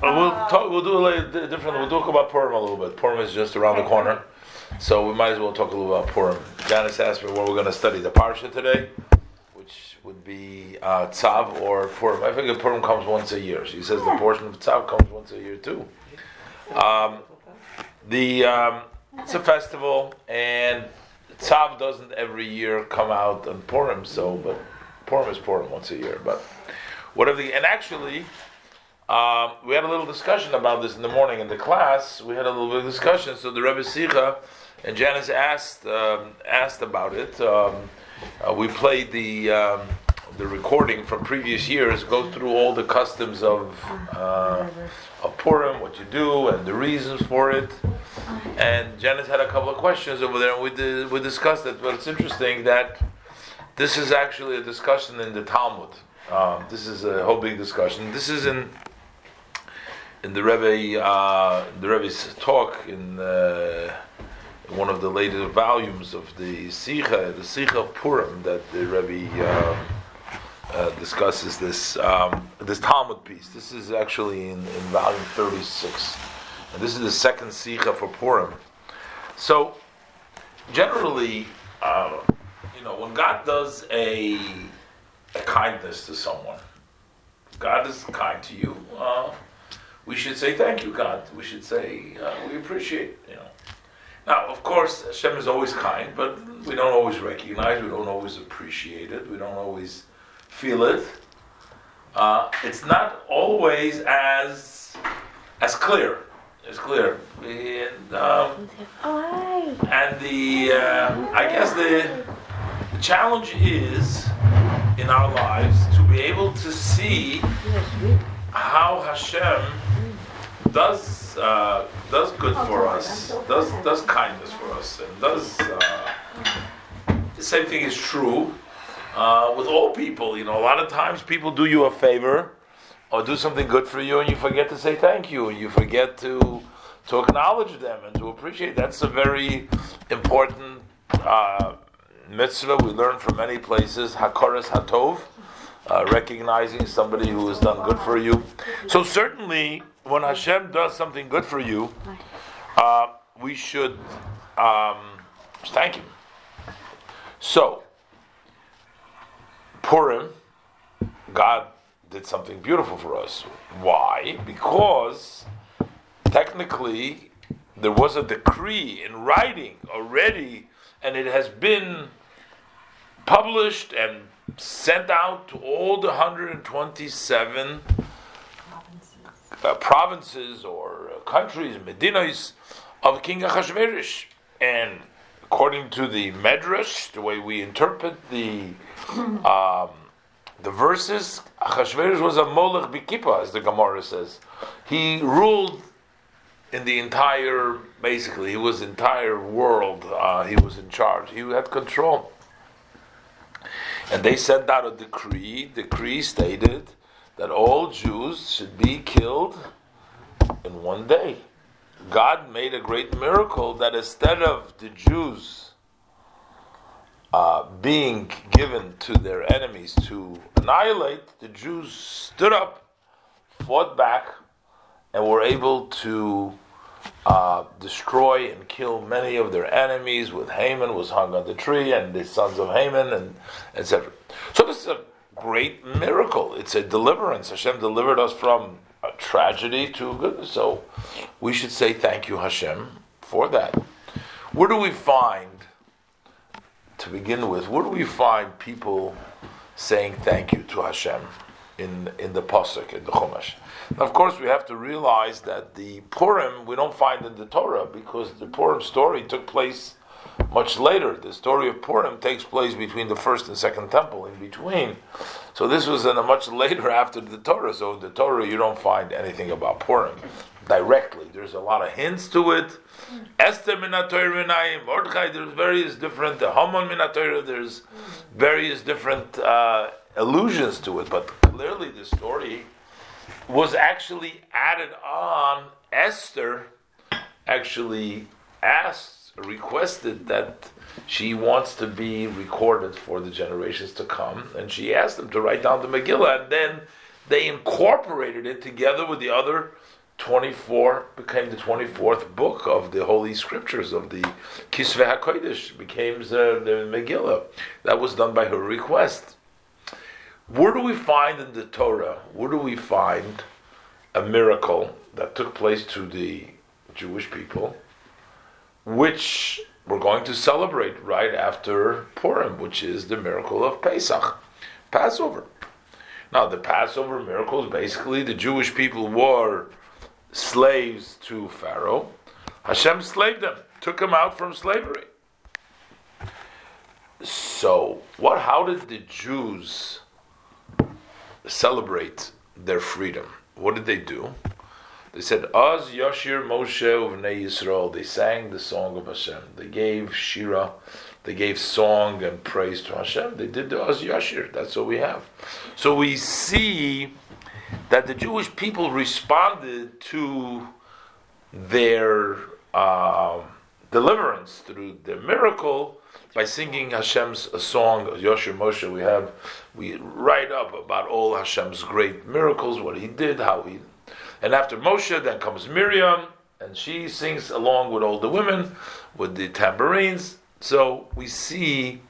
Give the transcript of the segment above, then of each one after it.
we'll talk. We'll do a little different. We'll talk about Purim a little bit. Purim is just around the corner, so we might as well talk a little about Purim. Janice asked me where we're going to study the parsha today, which would be uh, Tzav or Purim. I figure Purim comes once a year. She says the portion of Tzav comes once a year too. Um, the um, it's a festival, and Tzav doesn't every year come out on Purim. So, but Purim is Purim once a year. But whatever. The, and actually. Um, we had a little discussion about this in the morning in the class. We had a little bit of discussion. So the Rebbe Sicha and Janice asked um, asked about it. Um, uh, we played the um, the recording from previous years. Go through all the customs of uh, of Purim, what you do, and the reasons for it. And Janice had a couple of questions over there, and we did, we discussed it. But it's interesting that this is actually a discussion in the Talmud. Um, this is a whole big discussion. This is in in the Rebbe, uh, the Rebbe's talk in, uh, one of the later volumes of the Sicha, the Sicha of Purim, that the Rebbe uh, uh, discusses this um, this Talmud piece. This is actually in, in volume 36, and this is the second Sicha for Purim. So, generally, uh, you know, when God does a, a kindness to someone, God is kind to you. We should say thank you, God. We should say uh, we appreciate. You know. Now, of course, Hashem is always kind, but we don't always recognize. We don't always appreciate it. We don't always feel it. Uh, it's not always as as clear. It's clear, and, um, and the uh, I guess the, the challenge is in our lives to be able to see how Hashem does uh, does good for us, does does kindness for us, and does uh, the same thing is true uh, with all people. You know, a lot of times people do you a favor or do something good for you, and you forget to say thank you, and you forget to to acknowledge them and to appreciate. That's a very important uh, mitzvah we learn from many places. Hakoras hatov. Uh, recognizing somebody who has done good for you. So certainly, when Hashem does something good for you, uh, we should um, thank Him. So, Purim, God did something beautiful for us. Why? Because technically there was a decree in writing already, and it has been published and sent out to all the 127 uh, provinces or uh, countries, medinas of King Achashverosh. And according to the Medrash, the way we interpret the um, the verses, Achashverosh was a molech bikipa, as the Gemara says. He ruled in the entire, basically, he was entire world. Uh, he was in charge. He had control. And they sent out a decree. Decree stated that all Jews should be killed in one day. God made a great miracle that instead of the Jews uh, being given to their enemies to annihilate, the Jews stood up, fought back, and were able to uh, destroy and kill many of their enemies. With Haman was hung on the tree, and the sons of Haman, and etc. So this is a great miracle. It's a deliverance. Hashem delivered us from a tragedy to goodness. So we should say thank you, Hashem, for that. Where do we find, to begin with, where do we find people saying thank you to Hashem in in the pasuk in the Chumash? Now, of course, we have to realize that the Purim we don't find in the Torah because the Purim story took place much later. The story of Purim takes place between the first and second temple, in between. So this was in a much later after the Torah. So in the Torah, you don't find anything about Purim directly. There's a lot of hints to it. Esther minatoir Mordechai. There's various different. The Haman minatoir. There's various different uh, allusions to it, but clearly the story was actually added on. Esther actually asked, requested that she wants to be recorded for the generations to come, and she asked them to write down the Megillah, and then they incorporated it together with the other 24, became the 24th book of the Holy Scriptures, of the Kisvei HaKodesh, became the Megillah. That was done by her request. Where do we find in the Torah, where do we find a miracle that took place to the Jewish people, which we're going to celebrate right after Purim, which is the miracle of Pesach, Passover. Now, the Passover miracle is basically the Jewish people were slaves to Pharaoh. Hashem slaved them, took them out from slavery. So, what? How did the Jews celebrate their freedom? What did they do? They said, "Az Yashir Moshe Uvnei Yisrael." They sang the song of Hashem. They gave shira, they gave song and praise to Hashem. They did the Az Yashir. That's what we have. So we see that the Jewish people responded to their uh, deliverance through the miracle by singing Hashem's song, Yashir Moshe. We have we write up about all Hashem's great miracles, what He did, how He and after Moshe, then comes Miriam, and she sings along with all the women with the tambourines. So we see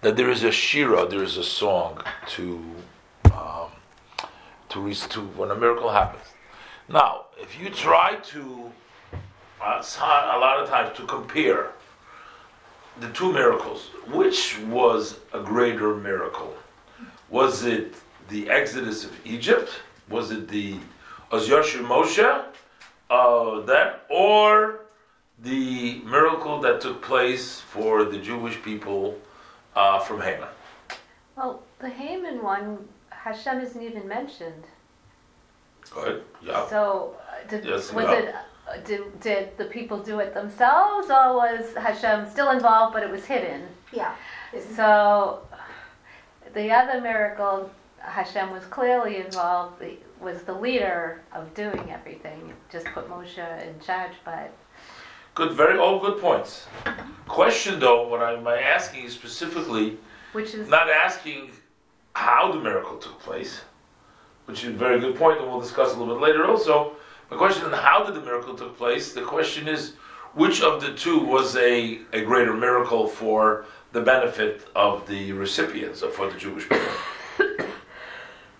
that there is a shira, there is a song to um, to reach to when a miracle happens. Now, if you try to uh, a lot of times to compare the two miracles, which was a greater miracle? Was it the Exodus of Egypt? Was it the Az Yashir Moshe, uh, that, or the miracle that took place for the Jewish people uh, from Haman? Well, the Haman one, Hashem isn't even mentioned. Good. Yeah. So, uh, did, yes, was yeah. it? Uh, did, did the people do it themselves, or was Hashem still involved, but it was hidden? Yeah. So, the other miracle Hashem was clearly involved, was the leader of doing everything. Just put Moshe in charge, but. Good, very all good points. Question though, what I'm asking is specifically, which is not asking how the miracle took place, which is a very good point, and we'll discuss a little bit later also. The question is how did the miracle took place? The question is which of the two was a, a greater miracle for the benefit of the recipients, or for the Jewish people?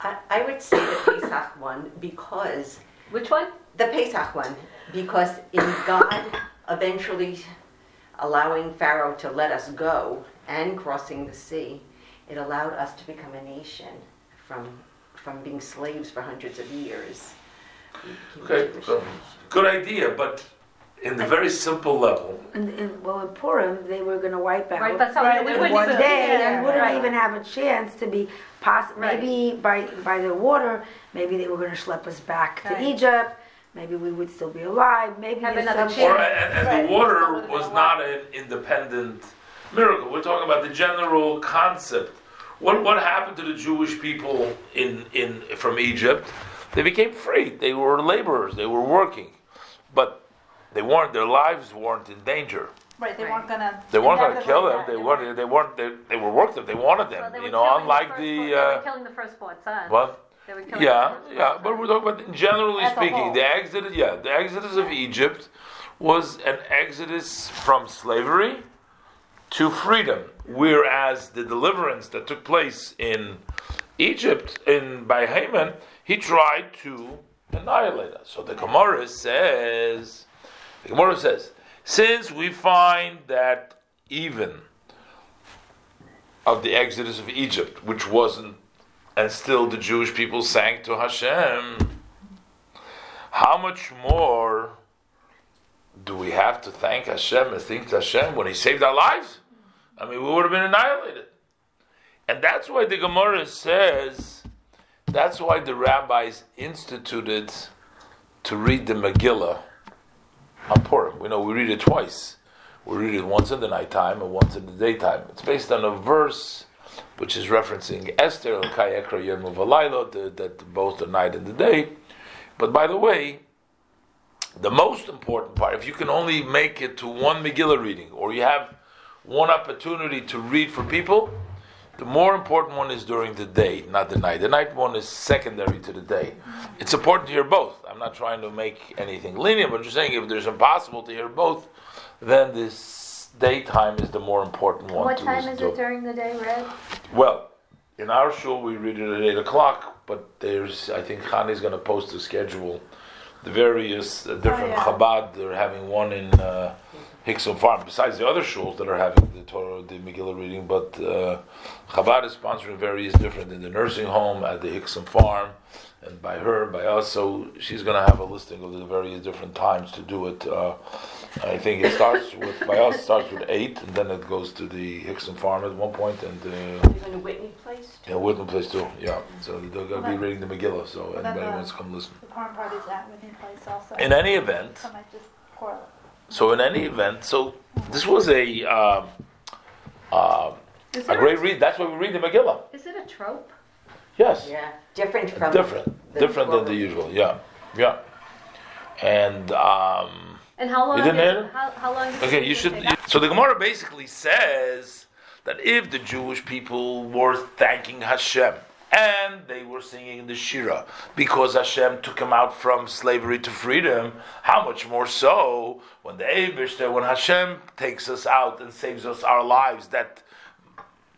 I, I would say the Pesach one because Which one? the Pesach one because in God eventually allowing Pharaoh to let us go and crossing the sea, it allowed us to become a nation from from being slaves for hundreds of years. Okay, good idea, but in the very simple level. And, and, well, in Purim, they were going to wipe out right, that's how right, in one day, yeah, and wouldn't right. even have a chance to be poss- right. Maybe by by the water, maybe they were going to schlep us back to Egypt. Maybe we would still be alive. Maybe have another chance. Or, and, and the water was not an independent miracle. We're talking about the general concept. What what happened to the Jewish people in in from Egypt? They became free. They were laborers. They were working, but they weren't. Their lives weren't in danger. Right, they weren't gonna. They weren't going to kill them. They weren't. They weren't. They, they were worth it. They wanted them. Well, you know, unlike the. the uh, they were killing the firstborn son. What? Yeah, yeah, but we're talking about generally As speaking, the exodus. Yeah, the exodus of Egypt was an exodus from slavery to freedom, whereas the deliverance that took place in Egypt in by Haman, he tried to annihilate us. So the Gemara says the Gemara says, since we find that even of the exodus of Egypt, which wasn't, and still the Jewish people sang to Hashem, how much more do we have to thank Hashem and think to Hashem when He saved our lives? I mean, we would have been annihilated. And that's why the Gemara says, that's why the rabbis instituted to read the Megillah on Purim. We know we read it twice. We read it once in the nighttime and once in the daytime. It's based on a verse which is referencing Esther, that both the night and the day. But by the way, the most important part, if you can only make it to one Megillah reading, or you have one opportunity to read for people, The more important one is during the day, not the night. The night one is secondary to the day. It's important to hear both. I'm not trying to make anything lenient, but I'm just saying if there's impossible to hear both, then this daytime is the more important one What time is to. it during the day, Red? Well, in our shul we read it at eight o'clock, but there's I think Chani's going to post a schedule. The various uh, different yeah. Chabad they're having one in uh, Hickson Farm, besides the other shuls that are having the Torah, the Megillah reading. But uh, Chabad is sponsoring various different in the nursing home at the Hickson Farm, and by her, by us. So she's going to have a listing of the various different times to do it. Uh, I think it starts with by us starts with eight, and then it goes to the Hickson Farm at one point, and. Uh, Even Whitney Place? yeah, Whitney Place too. Yeah, so they're going to be reading the Megillah, so Well, anybody then, uh, wants to come listen. The Purim party's at Whitney Place also. In any event, So I might just correlate. so in any event, so this was a um, uh, a it great read. That's why we read the Megillah. Is it a trope? Yes, Yeah, different from. different, the different than the usual. Yeah, yeah. And um, And how long? You didn't is hear it, it? how, how long? does okay, you should. take? So the Gemara basically says that if the Jewish people were thanking Hashem and they were singing the Shira because Hashem took them out from slavery to freedom, how much more so when the Abishter, when Hashem takes us out and saves us our lives, that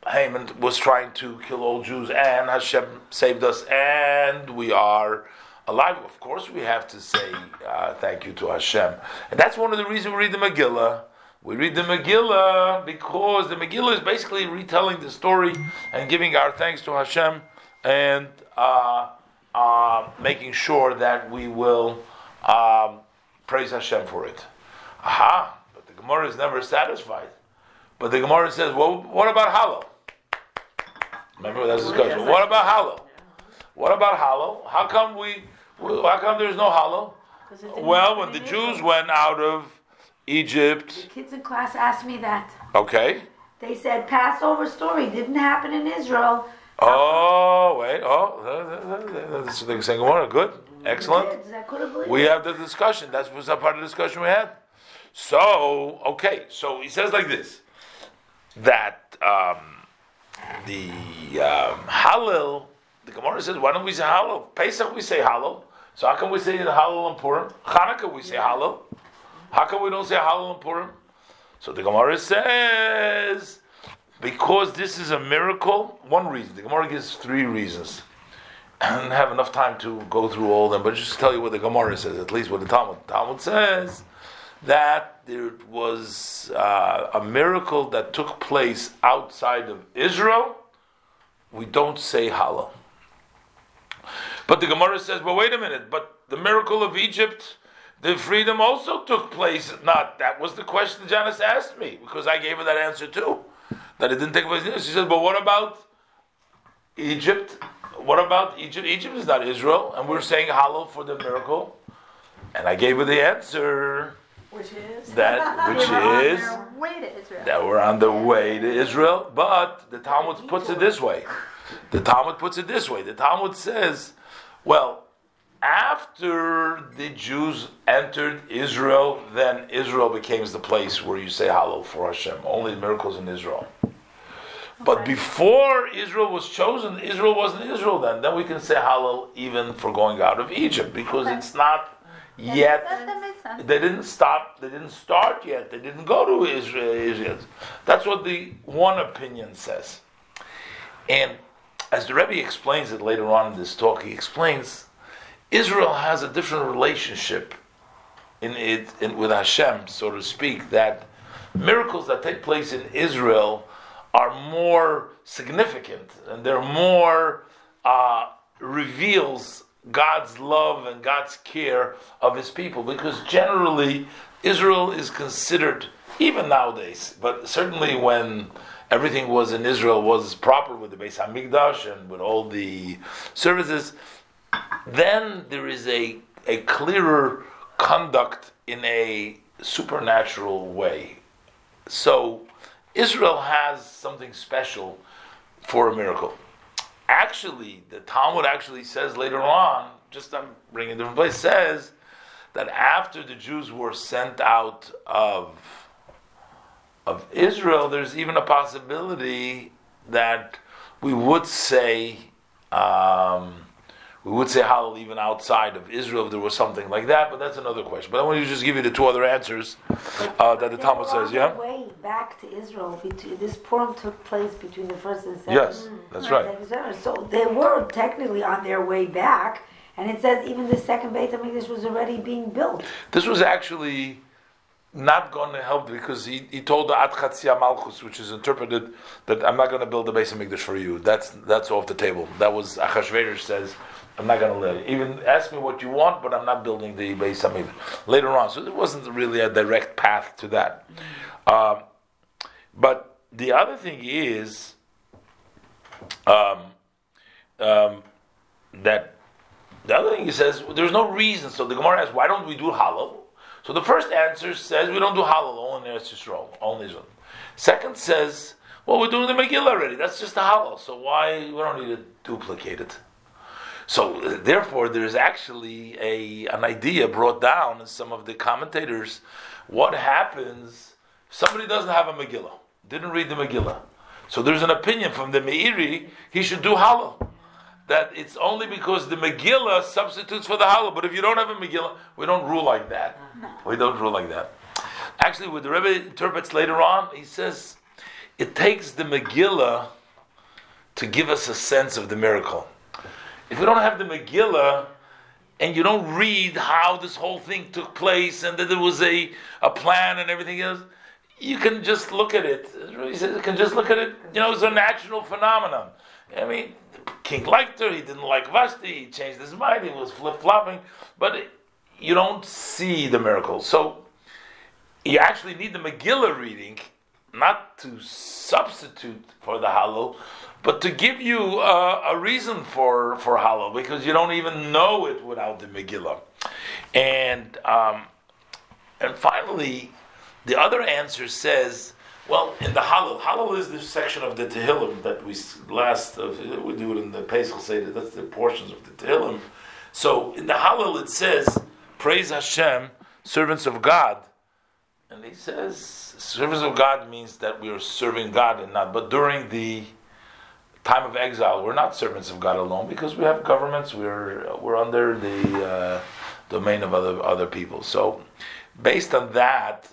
Haman was trying to kill all Jews and Hashem saved us and we are alive. Of course, we have to say uh, thank you to Hashem. And that's one of the reasons we read the Megillah. We read the Megillah because the Megillah is basically retelling the story and giving our thanks to Hashem and uh, uh, making sure that we will um, praise Hashem for it. Aha! But the Gemara is never satisfied. But the Gemara says, well, what about Hallel? Remember that's the discussion. What about Hallel? What about Hallel? How come we? How come there's no Hallel? Well, when the Jews went out of Egypt, The Kids in class asked me that. okay. They said Passover story didn't happen in Israel. Oh wait, oh, that's what they're saying. Gemara, good, excellent. Kids, I couldn't believe We have the discussion. That was a part of the discussion we had. So, okay, so he says like this that um, the um, Hallel, the Gemara says, why don't we say Hallel? Pesach we say Hallel. So how come we say the Hallel and Purim? Hanukkah we say Hallel. How come we don't say Hallel and Purim? So the Gemara says because this is a miracle. One reason. The Gemara gives three reasons. I don't have enough time to go through all of them, but just tell you what the Gemara says, at least what the Talmud. Talmud says that there was uh, a miracle that took place outside of Israel. We don't say Hallel. But the Gemara says, well, wait a minute, but the miracle of Egypt, the freedom also took place. Not that was the question Janice asked me, because I gave her that answer too. That it didn't take place. in She said, but what about Egypt? What about Egypt? Egypt is not Israel, and we're saying Hallel for the miracle. And I gave her the answer Which is? that, which were on is their way to Israel. that we're on the way to Israel. But the Talmud puts it this way. The Talmud puts it this way. The Talmud says, well, after the Jews entered Israel, then Israel becomes the place where you say Hallel for Hashem. Only miracles in Israel. But before Israel was chosen, Israel wasn't Israel then. Then we can say Hallel even for going out of Egypt because it's not yet they didn't stop. They didn't start yet. They didn't go to Israel. Israel. That's what the one opinion says. And as the Rebbe explains it later on in this talk, he explains Israel has a different relationship in it in, with Hashem, so to speak. That miracles that take place in Israel are more significant and they're more uh, reveals God's love and God's care of His people because generally Israel is considered even nowadays, but certainly when everything was in Israel was proper with the Beis Hamikdash and with all the services, then there is a a clearer conduct in a supernatural way. So Israel has something special for a miracle. Actually, the Talmud actually says later on, just I'm bringing a different place, says that after the Jews were sent out of of Israel, there's even a possibility that we would say um, we would say Hallel even outside of Israel if there was something like that, but that's another question. But I want to just give you the two other answers uh, that the Talmud says. Yeah. Back to Israel. Between, this Purim took place between the first and second. Yes, that's right. So they were technically on their way back, and it says even the second Beit Hamikdash was already being built. This was actually not going to help because he, he told the Ad Chatzia Malchus, which is interpreted that I'm not going to build the Beis Hamikdash for you. That's that's off the table. That was Achashverosh says, I'm not going to let it. Even ask me what you want, but I'm not building the Beis Hamikdash. Later on, so there wasn't really a direct path to that. Um, but the other thing is um, um, that the other thing he says there's no reason. So the Gemara asks, why don't we do Hallel? So the first answer says we don't do Hallel only in Eretz Yisrael, only Israel. Second says, well, we're doing the Megillah already. That's just a Hallel. So why we don't need to duplicate it? So uh, therefore, there's actually a an idea brought down in some of the commentators. What happens? Somebody doesn't have a Megillah, didn't read the Megillah. So there's an opinion from the Meiri he should do Hallel. That it's only because the Megillah substitutes for the Hallel. But if you don't have a Megillah, we don't rule like that. We don't rule like that. Actually, what the Rebbe interprets later on, he says it takes the Megillah to give us a sense of the miracle. If we don't have the Megillah and you don't read how this whole thing took place and that there was a, a plan and everything else, you can just look at it. You can just look at it. You know, it's a natural phenomenon. I mean, King liked her. He didn't like Vashti. He changed his mind. He was flip flopping. But it, you don't see the miracle. So you actually need the Megillah reading, not to substitute for the Hallel, but to give you uh, a reason for for Hallel, because you don't even know it without the Megillah. And um, and finally, the other answer says, well, in the Hallel, Hallel is the section of the Tehillim that we last uh, we do it in the Pesach Seder. That's the portions of the Tehillim. So in the Hallel it says, "Praise Hashem, servants of God," and he says, "Servants of God" means that we are serving God and not. But during the time of exile, we're not servants of God alone because we have governments. We're we're under the uh, domain of other other people. So, based on that,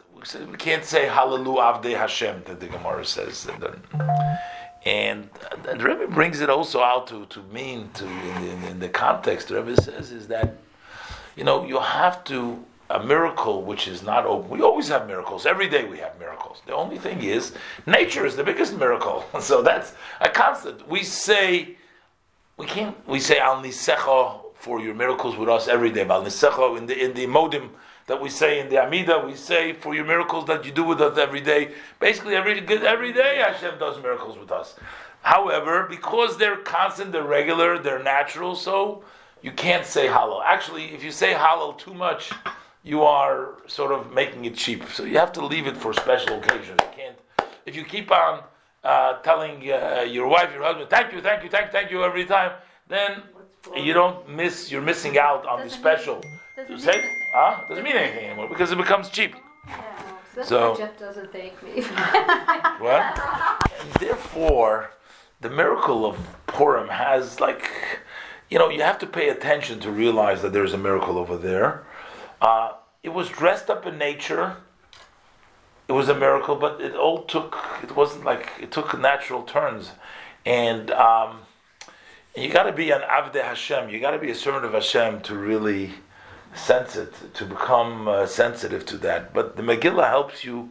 we can't say Hallelu Avdei Hashem that the Gemara says. And, then, and, the Rebbe brings it also out to, to mean to in, in, in the context. The Rebbe says is that you know you have to a miracle which is not open. We always have miracles. Every day we have miracles. The only thing is, nature is the biggest miracle. so that's a constant. We say, we can't. We say al nisecha for your miracles with us every day. Al nisecha in the in the modim that we say in the Amida, we say for your miracles that you do with us every day. Basically, every every day Hashem does miracles with us. However, because they're constant, they're regular, they're natural, so you can't say Hallel. Actually, if you say Hallel too much, you are sort of making it cheap. So you have to leave it for special occasions. You can't. If you keep on uh, telling uh, your wife, your husband, "Thank you, thank you, thank, thank you" every time, then you don't miss. You're missing out on the special. mean- doesn't To mean say- anything. huh? Doesn't mean anything anymore because it becomes cheap. So- why Jeff doesn't thank me. What? Therefore, the miracle of Purim has like, you know, you have to pay attention to realize that there's a miracle over there. Uh, it was dressed up in nature. It was a miracle, but it all took. It wasn't like it took natural turns, and um, you got to be an avdei Hashem. You got to be a servant of Hashem to really sense it, to become uh, sensitive to that. But the Megillah helps you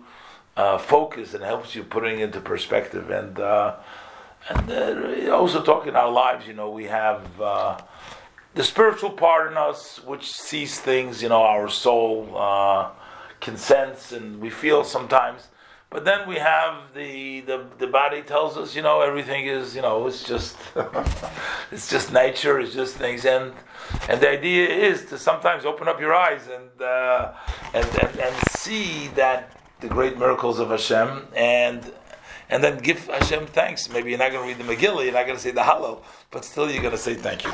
uh, focus and helps you putting into perspective. And uh, and also talking our lives, you know, we have uh, the spiritual part in us which sees things. You know, our soul uh, can sense and we feel sometimes. But then we have the, the the body tells us, you know, everything is, you know, it's just it's just nature, it's just things, and and the idea is to sometimes open up your eyes and uh, and, and and see that the great miracles of Hashem and and then give Hashem thanks. Maybe you're not going to read the Megillah, you're not going to say the Hallel, but still you're going to say thank you.